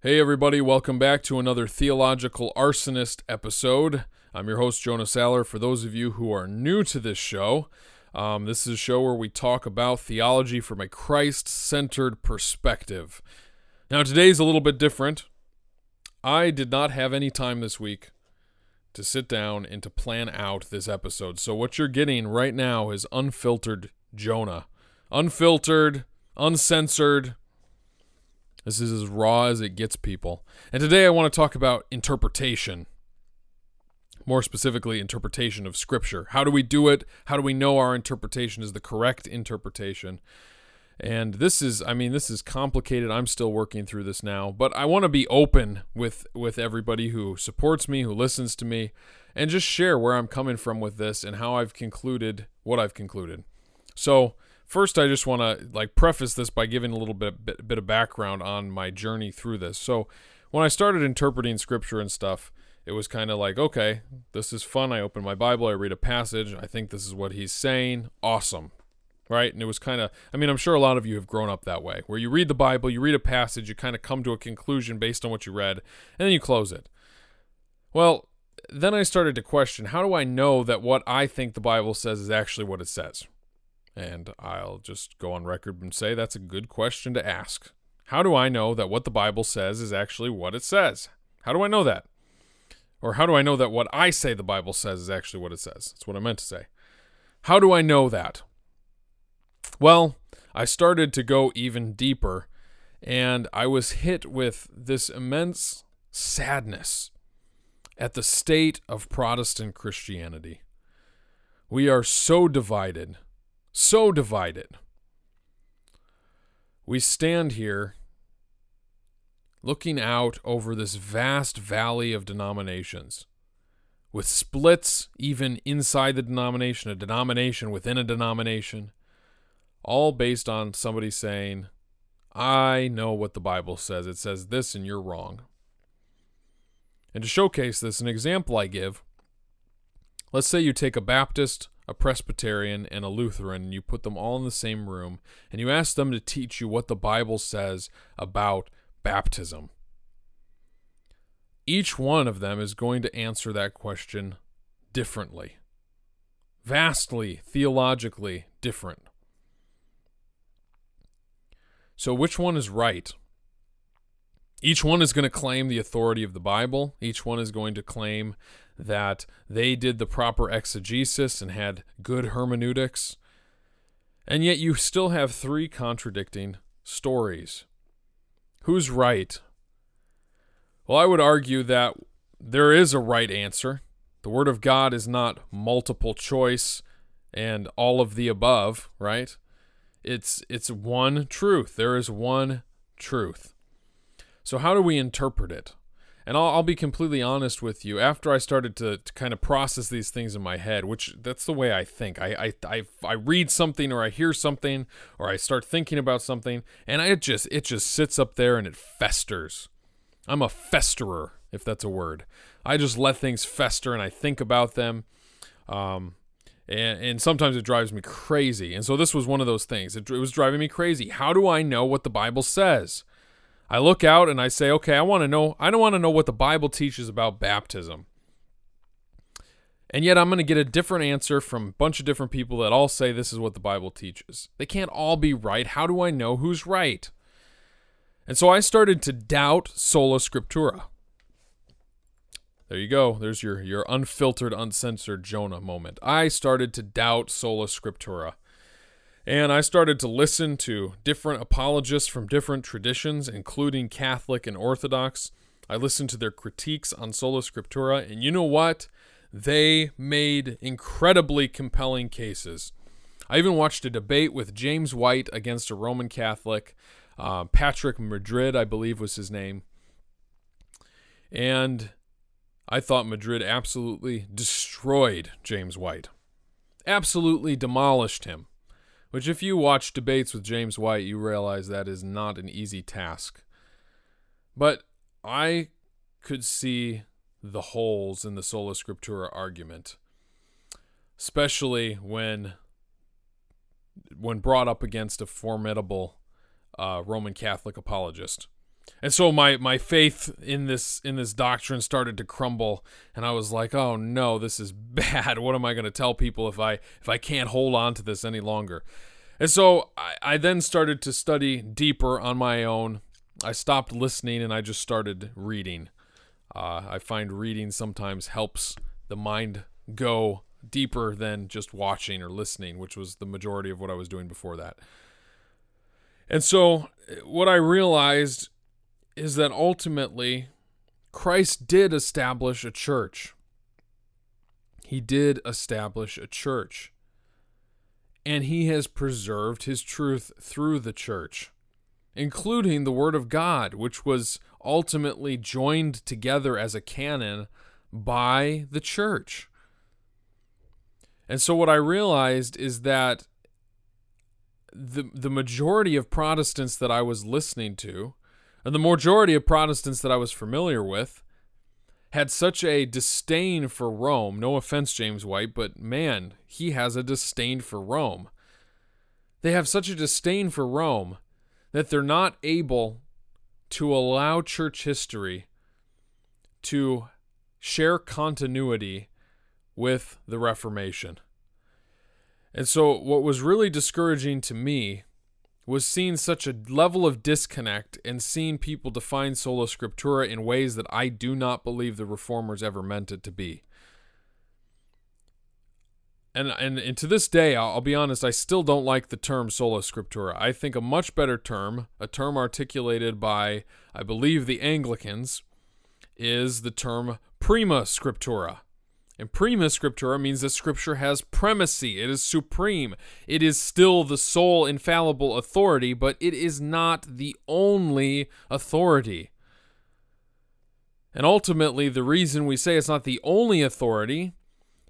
Hey, everybody, welcome back to another Theological Arsonist episode. I'm your host, Jonah Saller. For those of you who are new to this show, um, this is a show where we talk about theology from a Christ centered perspective. Now, today's a little bit different. I did not have any time this week to sit down and to plan out this episode. So, what you're getting right now is unfiltered Jonah. Unfiltered, uncensored. This is as raw as it gets, people. And today I want to talk about interpretation. More specifically, interpretation of Scripture. How do we do it? How do we know our interpretation is the correct interpretation? And this is, I mean, this is complicated. I'm still working through this now, but I want to be open with with everybody who supports me, who listens to me, and just share where I'm coming from with this and how I've concluded what I've concluded. So, first, I just want to like preface this by giving a little bit, bit bit of background on my journey through this. So, when I started interpreting scripture and stuff, it was kind of like, okay, this is fun. I open my Bible, I read a passage, I think this is what he's saying. Awesome right? And it was kind of, I mean, I'm sure a lot of you have grown up that way, where you read the Bible, you read a passage, you kind of come to a conclusion based on what you read, and then you close it. Well, then I started to question how do I know that what I think the Bible says is actually what it says? And I'll just go on record and say that's a good question to ask. How do I know that what the Bible says is actually what it says? How do I know that? Or how do I know that what I say the Bible says is actually what it says? That's what I meant to say. How do I know that? Well, I started to go even deeper, and I was hit with this immense sadness at the state of Protestant Christianity. We are so divided, so divided. We stand here looking out over this vast valley of denominations with splits even inside the denomination, a denomination within a denomination all based on somebody saying, I know what the Bible says. It says this and you're wrong. And to showcase this, an example I give let's say you take a Baptist, a Presbyterian, and a Lutheran, and you put them all in the same room, and you ask them to teach you what the Bible says about baptism. Each one of them is going to answer that question differently, vastly theologically different. So, which one is right? Each one is going to claim the authority of the Bible. Each one is going to claim that they did the proper exegesis and had good hermeneutics. And yet, you still have three contradicting stories. Who's right? Well, I would argue that there is a right answer. The Word of God is not multiple choice and all of the above, right? It's it's one truth. There is one truth. So how do we interpret it? And I'll, I'll be completely honest with you. After I started to, to, kind of process these things in my head, which that's the way I think. I, I I I read something or I hear something or I start thinking about something, and it just it just sits up there and it festers. I'm a festerer, if that's a word. I just let things fester and I think about them. Um, and, and sometimes it drives me crazy. And so this was one of those things. It, it was driving me crazy. How do I know what the Bible says? I look out and I say, okay, I want to know. I don't want to know what the Bible teaches about baptism. And yet I'm going to get a different answer from a bunch of different people that all say this is what the Bible teaches. They can't all be right. How do I know who's right? And so I started to doubt sola scriptura. There you go. There's your your unfiltered, uncensored Jonah moment. I started to doubt sola scriptura. And I started to listen to different apologists from different traditions, including Catholic and Orthodox. I listened to their critiques on sola scriptura, and you know what? They made incredibly compelling cases. I even watched a debate with James White against a Roman Catholic, uh, Patrick Madrid, I believe was his name. And I thought Madrid absolutely destroyed James White. Absolutely demolished him. Which, if you watch debates with James White, you realize that is not an easy task. But I could see the holes in the Sola Scriptura argument, especially when when brought up against a formidable uh, Roman Catholic apologist. And so my my faith in this in this doctrine started to crumble and I was like, "Oh no, this is bad. What am I going to tell people if I if I can't hold on to this any longer?" And so I, I then started to study deeper on my own. I stopped listening and I just started reading. Uh, I find reading sometimes helps the mind go deeper than just watching or listening, which was the majority of what I was doing before that. And so, what I realized is that ultimately, Christ did establish a church. He did establish a church. And he has preserved his truth through the church, including the Word of God, which was ultimately joined together as a canon by the church. And so what I realized is that the the majority of Protestants that I was listening to, and the majority of Protestants that I was familiar with, had such a disdain for Rome. No offense, James White, but man, he has a disdain for Rome. They have such a disdain for Rome that they're not able to allow church history to share continuity with the Reformation. And so, what was really discouraging to me was seeing such a level of disconnect and seeing people define sola scriptura in ways that I do not believe the reformers ever meant it to be. And, and, and to this day, I'll, I'll be honest, I still don't like the term sola scriptura. I think a much better term, a term articulated by, I believe, the Anglicans, is the term prima scriptura. And prima scriptura means that scripture has primacy, it is supreme. It is still the sole infallible authority, but it is not the only authority. And ultimately, the reason we say it's not the only authority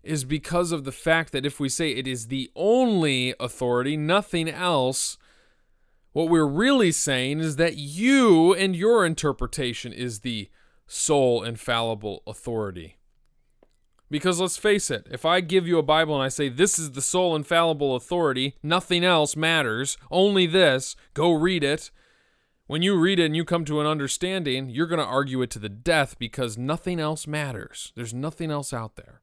is because of the fact that if we say it is the only authority, nothing else, what we're really saying is that you and your interpretation is the sole infallible authority. Because let's face it, if I give you a Bible and I say this is the sole infallible authority, nothing else matters, only this, go read it. When you read it and you come to an understanding, you're going to argue it to the death because nothing else matters. There's nothing else out there.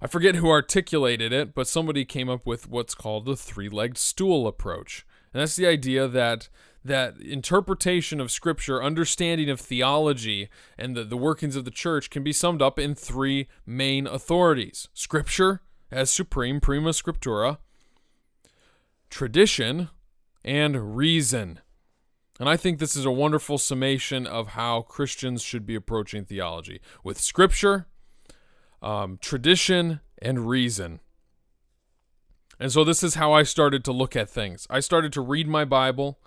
I forget who articulated it, but somebody came up with what's called the three legged stool approach. And that's the idea that that interpretation of scripture, understanding of theology, and the, the workings of the church can be summed up in three main authorities scripture as supreme, prima scriptura, tradition, and reason. And I think this is a wonderful summation of how Christians should be approaching theology with scripture, um, tradition, and reason. And so this is how I started to look at things. I started to read my Bible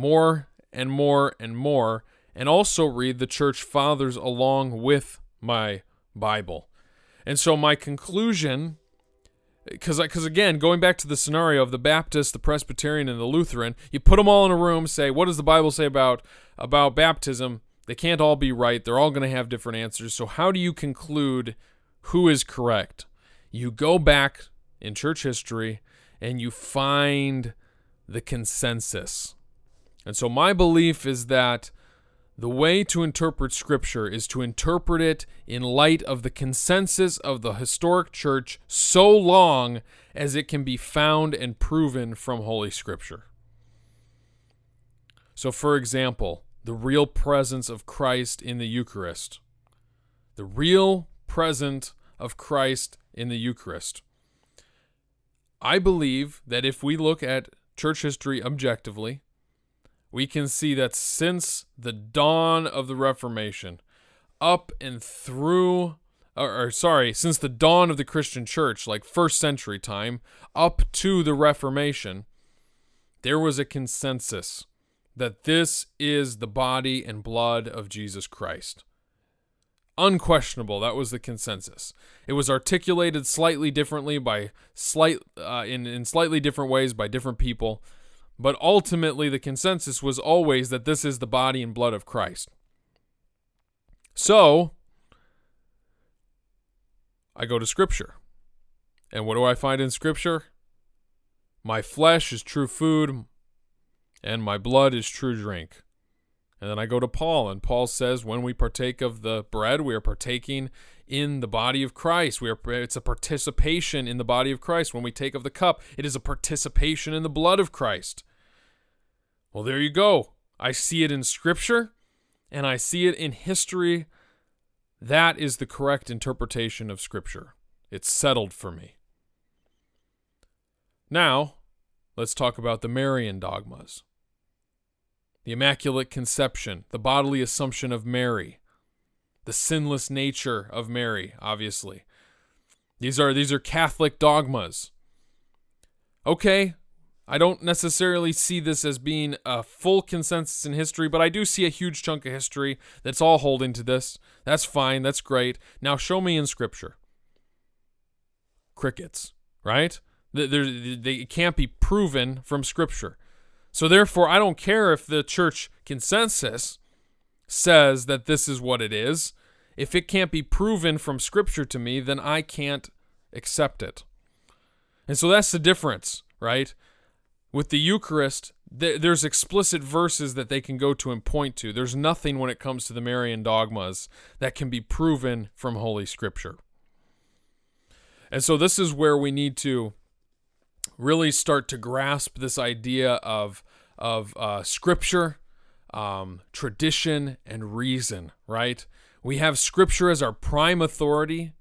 more and more and more, and also read the church fathers along with my Bible. And so my conclusion because because again going back to the scenario of the baptist the presbyterian and the lutheran you put them all in a room say what does the bible say about about baptism? They can't all be right. They're all going to have different answers. So how do you conclude who is correct? You go back in church history and you find the consensus and so my belief is that the way to interpret Scripture is to interpret it in light of the consensus of the historic church so long as it can be found and proven from Holy Scripture. So, for example, the real presence of Christ in the Eucharist. The real presence of Christ in the Eucharist. I believe that if we look at church history objectively, we can see that since the dawn of the Reformation, up and through, or, or, sorry, since the dawn of the Christian church, like first century time, up to the Reformation, there was a consensus that this is the body and blood of Jesus Christ. Unquestionable, that was the consensus. It was articulated slightly differently by slight uh, in in slightly different ways by different people but ultimately, the consensus was always that this is the body and blood of Christ. So, I go to Scripture. And what do I find in Scripture? My flesh is true food, and my blood is true drink. And then I go to Paul, and Paul says, when we partake of the bread, we are partaking in the body of Christ. We are it's a participation in the body of Christ. When we take of the cup, it is a participation in the blood of Christ. Well, there you go. I see it in scripture and I see it in history. That is the correct interpretation of scripture. It's settled for me. Now, let's talk about the Marian dogmas. The Immaculate Conception, the bodily assumption of Mary, the sinless nature of Mary, obviously. These are these are Catholic dogmas. Okay, I don't necessarily see this as being a full consensus in history, but I do see a huge chunk of history that's all holding to this. That's fine, that's great. Now show me in scripture. Crickets, right? They can't be proven from scripture. So therefore, I don't care if the church consensus says that this is what it is. If it can't be proven from Scripture to me, then I can't accept it. And so that's the difference, right? With the Eucharist, th- there's explicit verses that they can go to and point to. There's nothing when it comes to the Marian dogmas that can be proven from Holy Scripture. And so this is where we need to really start to grasp this idea of of uh, Scripture um, tradition, and reason, right? We have Scripture as our prime authority,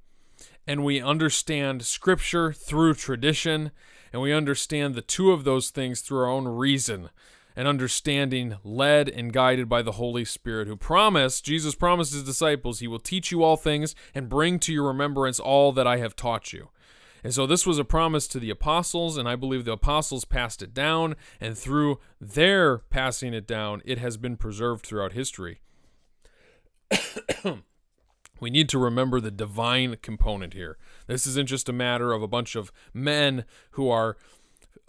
and we understand Scripture through tradition, and we understand the two of those things through our own reason and understanding, led and guided by the Holy Spirit, who promised, Jesus promised his disciples, He will teach you all things and bring to your remembrance all that I have taught you. And so this was a promise to the apostles, and I believe the apostles passed it down, and through their passing it down, it has been preserved throughout history. we need to remember the divine component here. This isn't just a matter of a bunch of men who are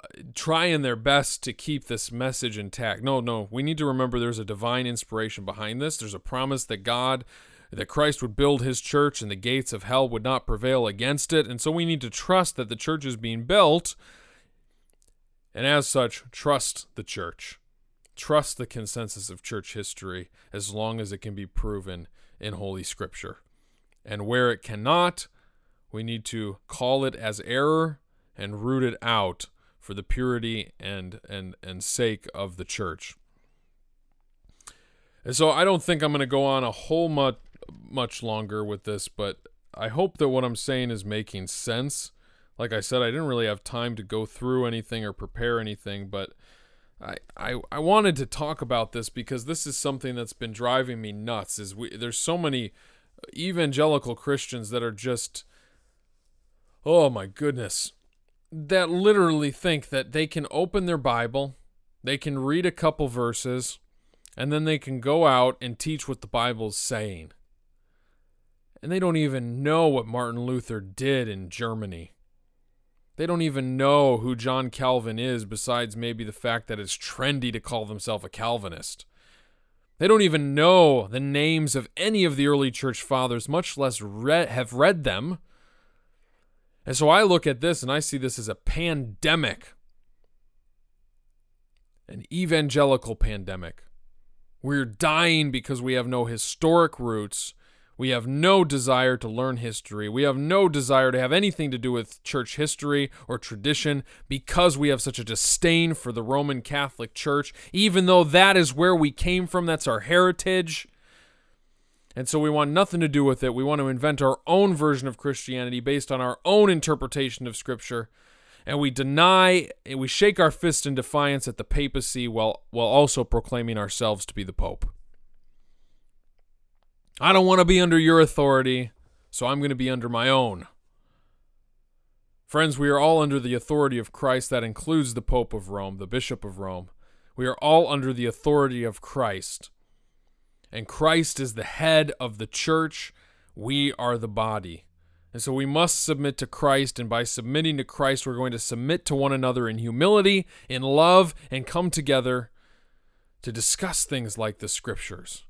uh, trying their best to keep this message intact. No, no, we need to remember there's a divine inspiration behind this. There's a promise that God that Christ would build his church and the gates of hell would not prevail against it. And so we need to trust that the church is being built. And as such, trust the church. Trust the consensus of church history as long as it can be proven in Holy Scripture. And where it cannot, we need to call it as error and root it out for the purity and and and sake of the church. And so I don't think I'm going to go on a whole much much longer with this, but I hope that what I'm saying is making sense. Like I said, I didn't really have time to go through anything or prepare anything, but I, I, I wanted to talk about this because this is something that's been driving me nuts. Is we there's so many evangelical Christians that are just oh my goodness that literally think that they can open their Bible, they can read a couple verses, and then they can go out and teach what the Bible's saying and they don't even know what Martin Luther did in Germany. They don't even know who John Calvin is, besides maybe the fact that it's trendy to call themselves a Calvinist. They don't even know the names of any of the early church fathers, much less have read them. And so I look at this and I see this as a pandemic, an evangelical pandemic. We're dying because we have no historic roots we have no desire to learn history. We have no desire to have anything to do with church history or tradition because we have such a disdain for the Roman Catholic Church, even though that is where we came from. That's our heritage. And so we want nothing to do with it. We want to invent our own version of Christianity based on our own interpretation of Scripture. And we deny, and we shake our fist in defiance at the papacy while, while also proclaiming ourselves to be the Pope. I don't want to be under your authority, so I'm going to be under my own. Friends, we are all under the authority of Christ. That includes the Pope of Rome, the Bishop of Rome. We are all under the authority of Christ. And Christ is the head of the church. We are the body. And so we must submit to Christ. And by submitting to Christ, we're going to submit to one another in humility, in love, and come together to discuss things like the scriptures.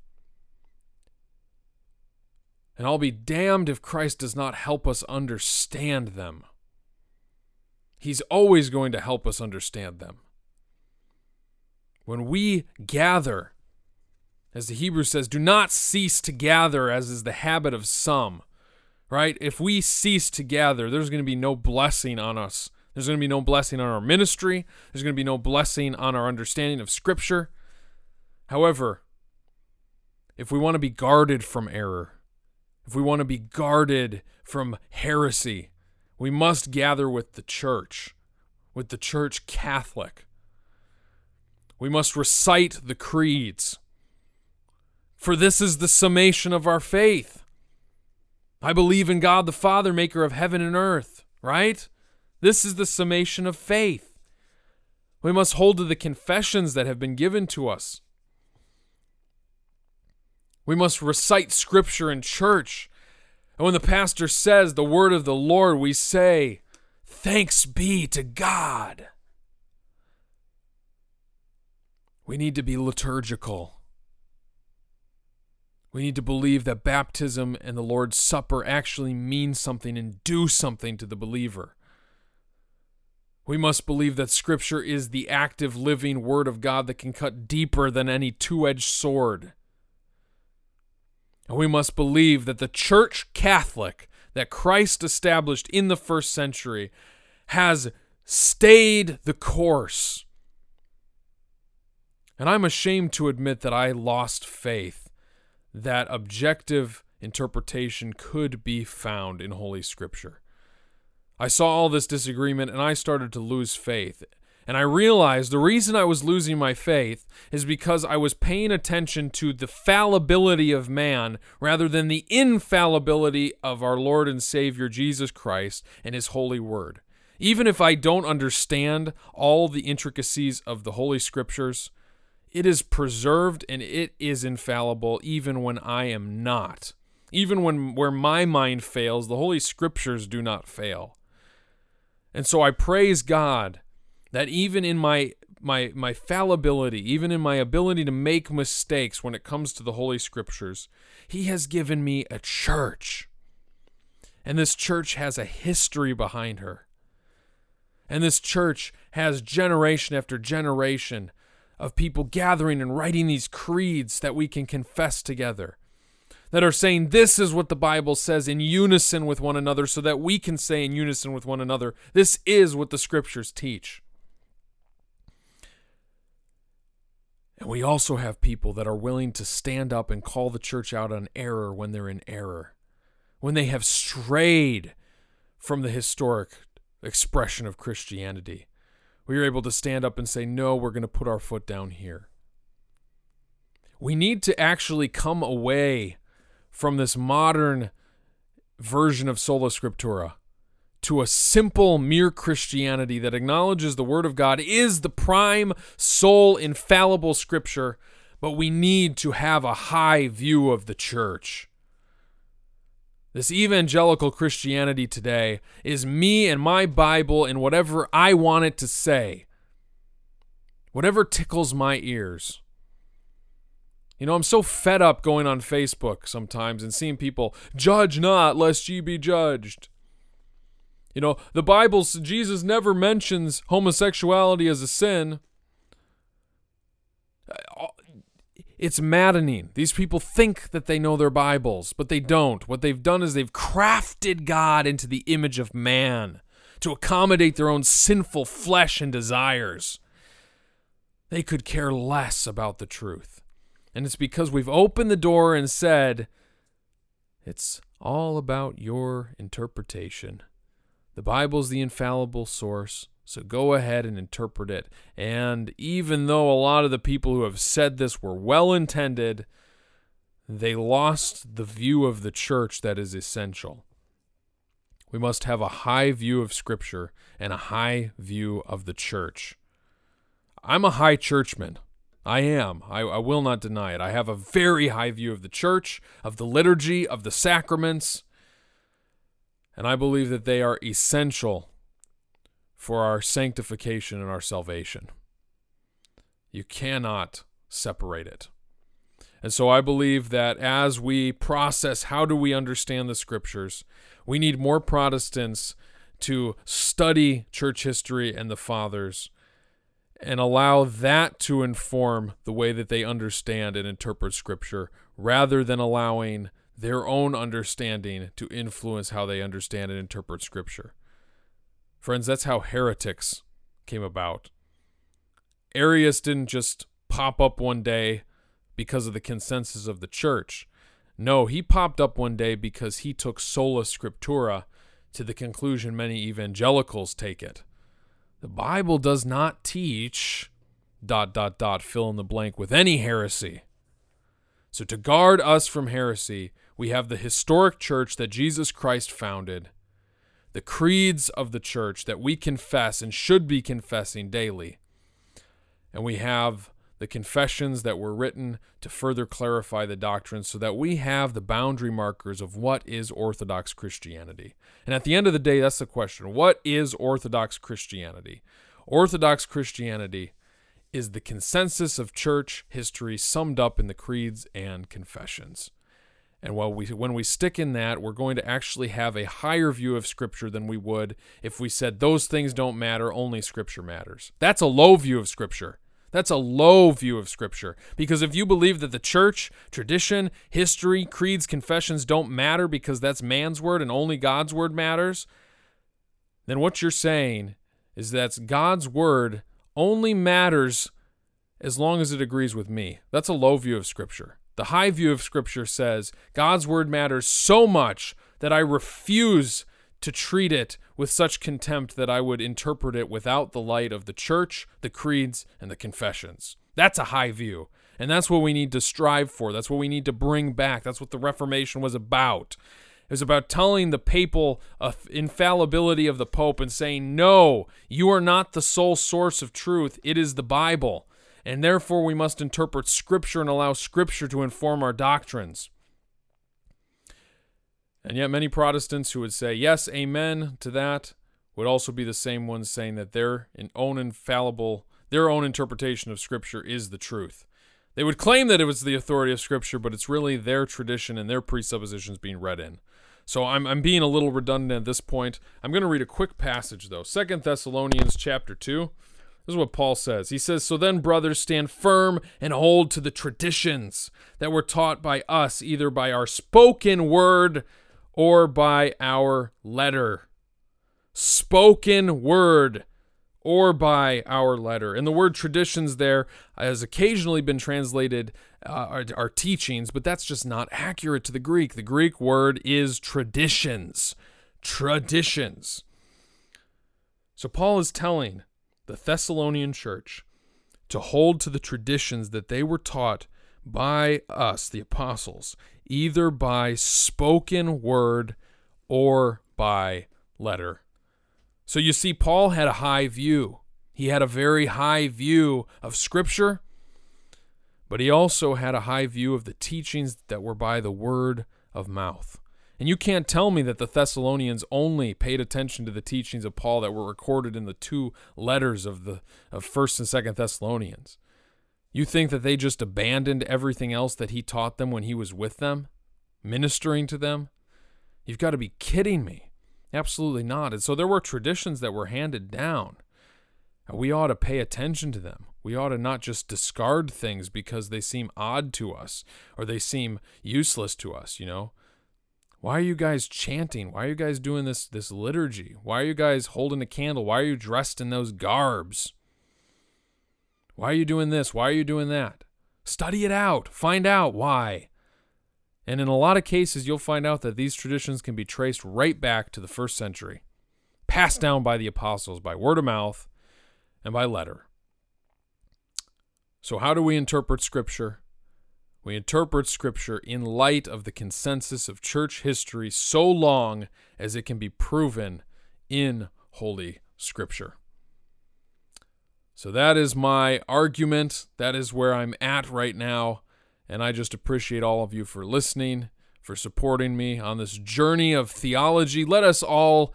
And I'll be damned if Christ does not help us understand them. He's always going to help us understand them. When we gather As the Hebrew says, do not cease to gather as is the habit of some. Right? If we cease to gather, there's going to be no blessing on us. There's going to be no blessing on our ministry. There's going to be no blessing on our understanding of Scripture. However, if we want to be guarded from error, if we want to be guarded from heresy, we must gather with the church, with the church Catholic. We must recite the creeds. For this is the summation of our faith. I believe in God the Father, maker of heaven and earth, right? This is the summation of faith. We must hold to the confessions that have been given to us. We must recite scripture in church. And when the pastor says the word of the Lord, we say, Thanks be to God. We need to be liturgical. We need to believe that baptism and the Lord's Supper actually mean something and do something to the believer. We must believe that Scripture is the active, living Word of God that can cut deeper than any two edged sword. And we must believe that the Church Catholic that Christ established in the first century has stayed the course. And I'm ashamed to admit that I lost faith that objective interpretation could be found in Holy Scripture. I saw all this disagreement and I started to lose faith. And I realized the reason I was losing my faith is because I was paying attention to the fallibility of man rather than the infallibility of our Lord and Savior Jesus Christ and His holy word. Even if I don't understand all the intricacies of the Holy Scriptures, it is preserved and it is infallible even when I am not. Even when where my mind fails, the Holy Scriptures do not fail. And so I praise God that even in my my my fallibility, even in my ability to make mistakes when it comes to the holy scriptures, he has given me a church. And this church has a history behind her. And this church has generation after generation of people gathering and writing these creeds that we can confess together that are saying this is what the Bible says in unison with one another so that we can say in unison with one another, this is what the scriptures teach. And we also have people that are willing to stand up and call the church out on error when they're in error, when they have strayed from the historic expression of Christianity. We are able to stand up and say, no, we're going to put our foot down here. We need to actually come away from this modern version of sola scriptura to a simple, mere Christianity that acknowledges the Word of God is the prime, sole, infallible Scripture, but we need to have a high view of the church. This evangelical Christianity today is me and my Bible and whatever I want it to say, whatever tickles my ears. You know, I'm so fed up going on Facebook sometimes and seeing people judge not lest ye be judged. You know, the Bible, Jesus never mentions homosexuality as a sin. Uh, uh, it's maddening. These people think that they know their Bibles, but they don't. What they've done is they've crafted God into the image of man to accommodate their own sinful flesh and desires. They could care less about the truth. And it's because we've opened the door and said, it's all about your interpretation. The Bible's the infallible source, so go ahead and interpret it. And even though a lot of the people who have said this were well intended, they lost the view of the church that is essential. We must have a high view of Scripture and a high view of the church. I'm a high churchman. I am. I, I, will not deny it. I have a very high view of the church, of the liturgy, of the sacraments, and I believe that they are essential for our sanctification and our salvation. You cannot separate it. And so I believe that as we process how do we understand the scriptures, we need more Protestants to study church history and the fathers and allow that to inform the way that they understand and interpret Scripture rather than allowing their own understanding to influence how they understand and interpret Scripture. Friends, that's how heretics came about. Arius didn't just pop up one day because of the consensus of the church. No, he popped up one day because he took sola scriptura to the conclusion many evangelicals take it. The Bible does not teach dot dot dot fill in the blank with any heresy. So to guard us from heresy, we have the historic church that Jesus Christ founded, the creeds of the church that we confess and should be confessing daily. And we have the confessions that were written to further clarify the doctrine so that we have the boundary markers of what is Orthodox Christianity. And at the end of the day, that's the question what is Orthodox Christianity? Orthodox Christianity is the consensus of church history summed up in the creeds and confessions. And while we, when we stick in that, we're going to actually have a higher view of Scripture than we would if we said those things don't matter, only Scripture matters. That's a low view of Scripture. That's a low view of Scripture. Because if you believe that the church, tradition, history, creeds, confessions don't matter because that's man's word and only God's word matters, then what you're saying is that God's word only matters as long as it agrees with me. That's a low view of Scripture. The high view of Scripture says God's word matters so much that I refuse to treat it with such contempt that I would interpret it without the light of the church, the creeds, and the confessions. That's a high view. And that's what we need to strive for. That's what we need to bring back. That's what the Reformation was about. It was about telling the papal infallibility of the Pope and saying, no, you are not the sole source of truth. It is the Bible. And therefore, we must interpret Scripture and allow Scripture to inform our doctrines. And yet, many Protestants who would say, yes, amen to that, would also be the same ones saying that their own infallible, their own interpretation of Scripture is the truth. They would claim that it was the authority of Scripture, but it's really their tradition and their presuppositions being read in. So I'm, I'm being a little redundant at this point. I'm going to read a quick passage, though. Second Thessalonians chapter 2. This is what Paul says. He says, So then, brothers, stand firm and hold to the traditions that were taught by us, either by our spoken word or by our letter. Spoken word or by our letter. And the word traditions there has occasionally been translated uh, our, our teachings, but that's just not accurate to the Greek. The Greek word is traditions. Traditions. So Paul is telling the Thessalonian church to hold to the traditions that they were taught by us, the apostles, either by spoken word or by letter. So you see, Paul had a high view. He had a very high view of Scripture, but he also had a high view of the teachings that were by the word of mouth. And you can't tell me that the Thessalonians only paid attention to the teachings of Paul that were recorded in the two letters of the of 1st and 2nd Thessalonians. You think that they just abandoned everything else that he taught them when he was with them, ministering to them? You've got to be kidding me. Absolutely not. And so there were traditions that were handed down. We ought to pay attention to them. We ought to not just discard things because they seem odd to us or they seem useless to us, you know? Why are you guys chanting? Why are you guys doing this this liturgy? Why are you guys holding a candle? Why are you dressed in those garbs? Why are you doing this? Why are you doing that? Study it out. Find out why. And in a lot of cases, you'll find out that these traditions can be traced right back to the first century, passed down by the apostles by word of mouth and by letter. So, how do we interpret Scripture? We interpret Scripture in light of the consensus of church history so long as it can be proven in Holy Scripture. So that is my argument. That is where I'm at right now. And I just appreciate all of you for listening, for supporting me on this journey of theology. Let us all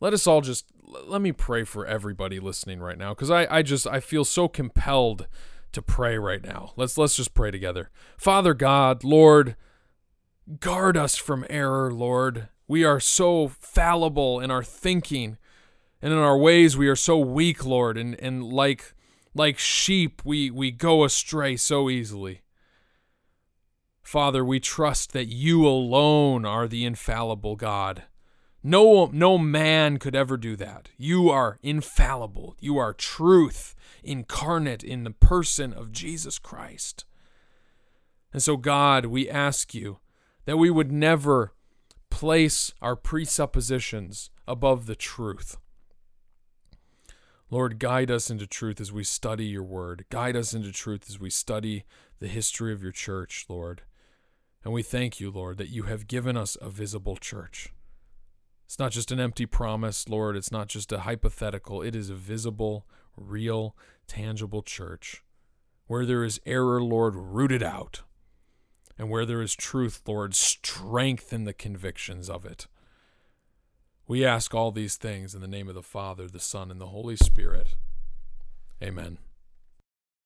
let us all just let me pray for everybody listening right now because I, I just I feel so compelled to pray right now. Let's let's just pray together. Father God, Lord, guard us from error, Lord. We are so fallible in our thinking. And in our ways, we are so weak, Lord. And, and like Like sheep, we, we go astray so easily. Father, we trust that you alone are the infallible God. No, no man could ever do that. You are infallible. You are truth incarnate in the person of Jesus Christ. And so, God, we ask you that we would never place our presuppositions above the truth. Lord, guide us into truth as we study your word. Guide us into truth as we study the history of your church, Lord. And we thank you, Lord, that you have given us a visible church. It's not just an empty promise, Lord. It's not just a hypothetical. It is a visible, real, tangible church. Where there is error, Lord, root it out. And where there is truth, Lord, strengthen the convictions of it. We ask all these things in the name of the Father, the Son, and the Holy Spirit. Amen.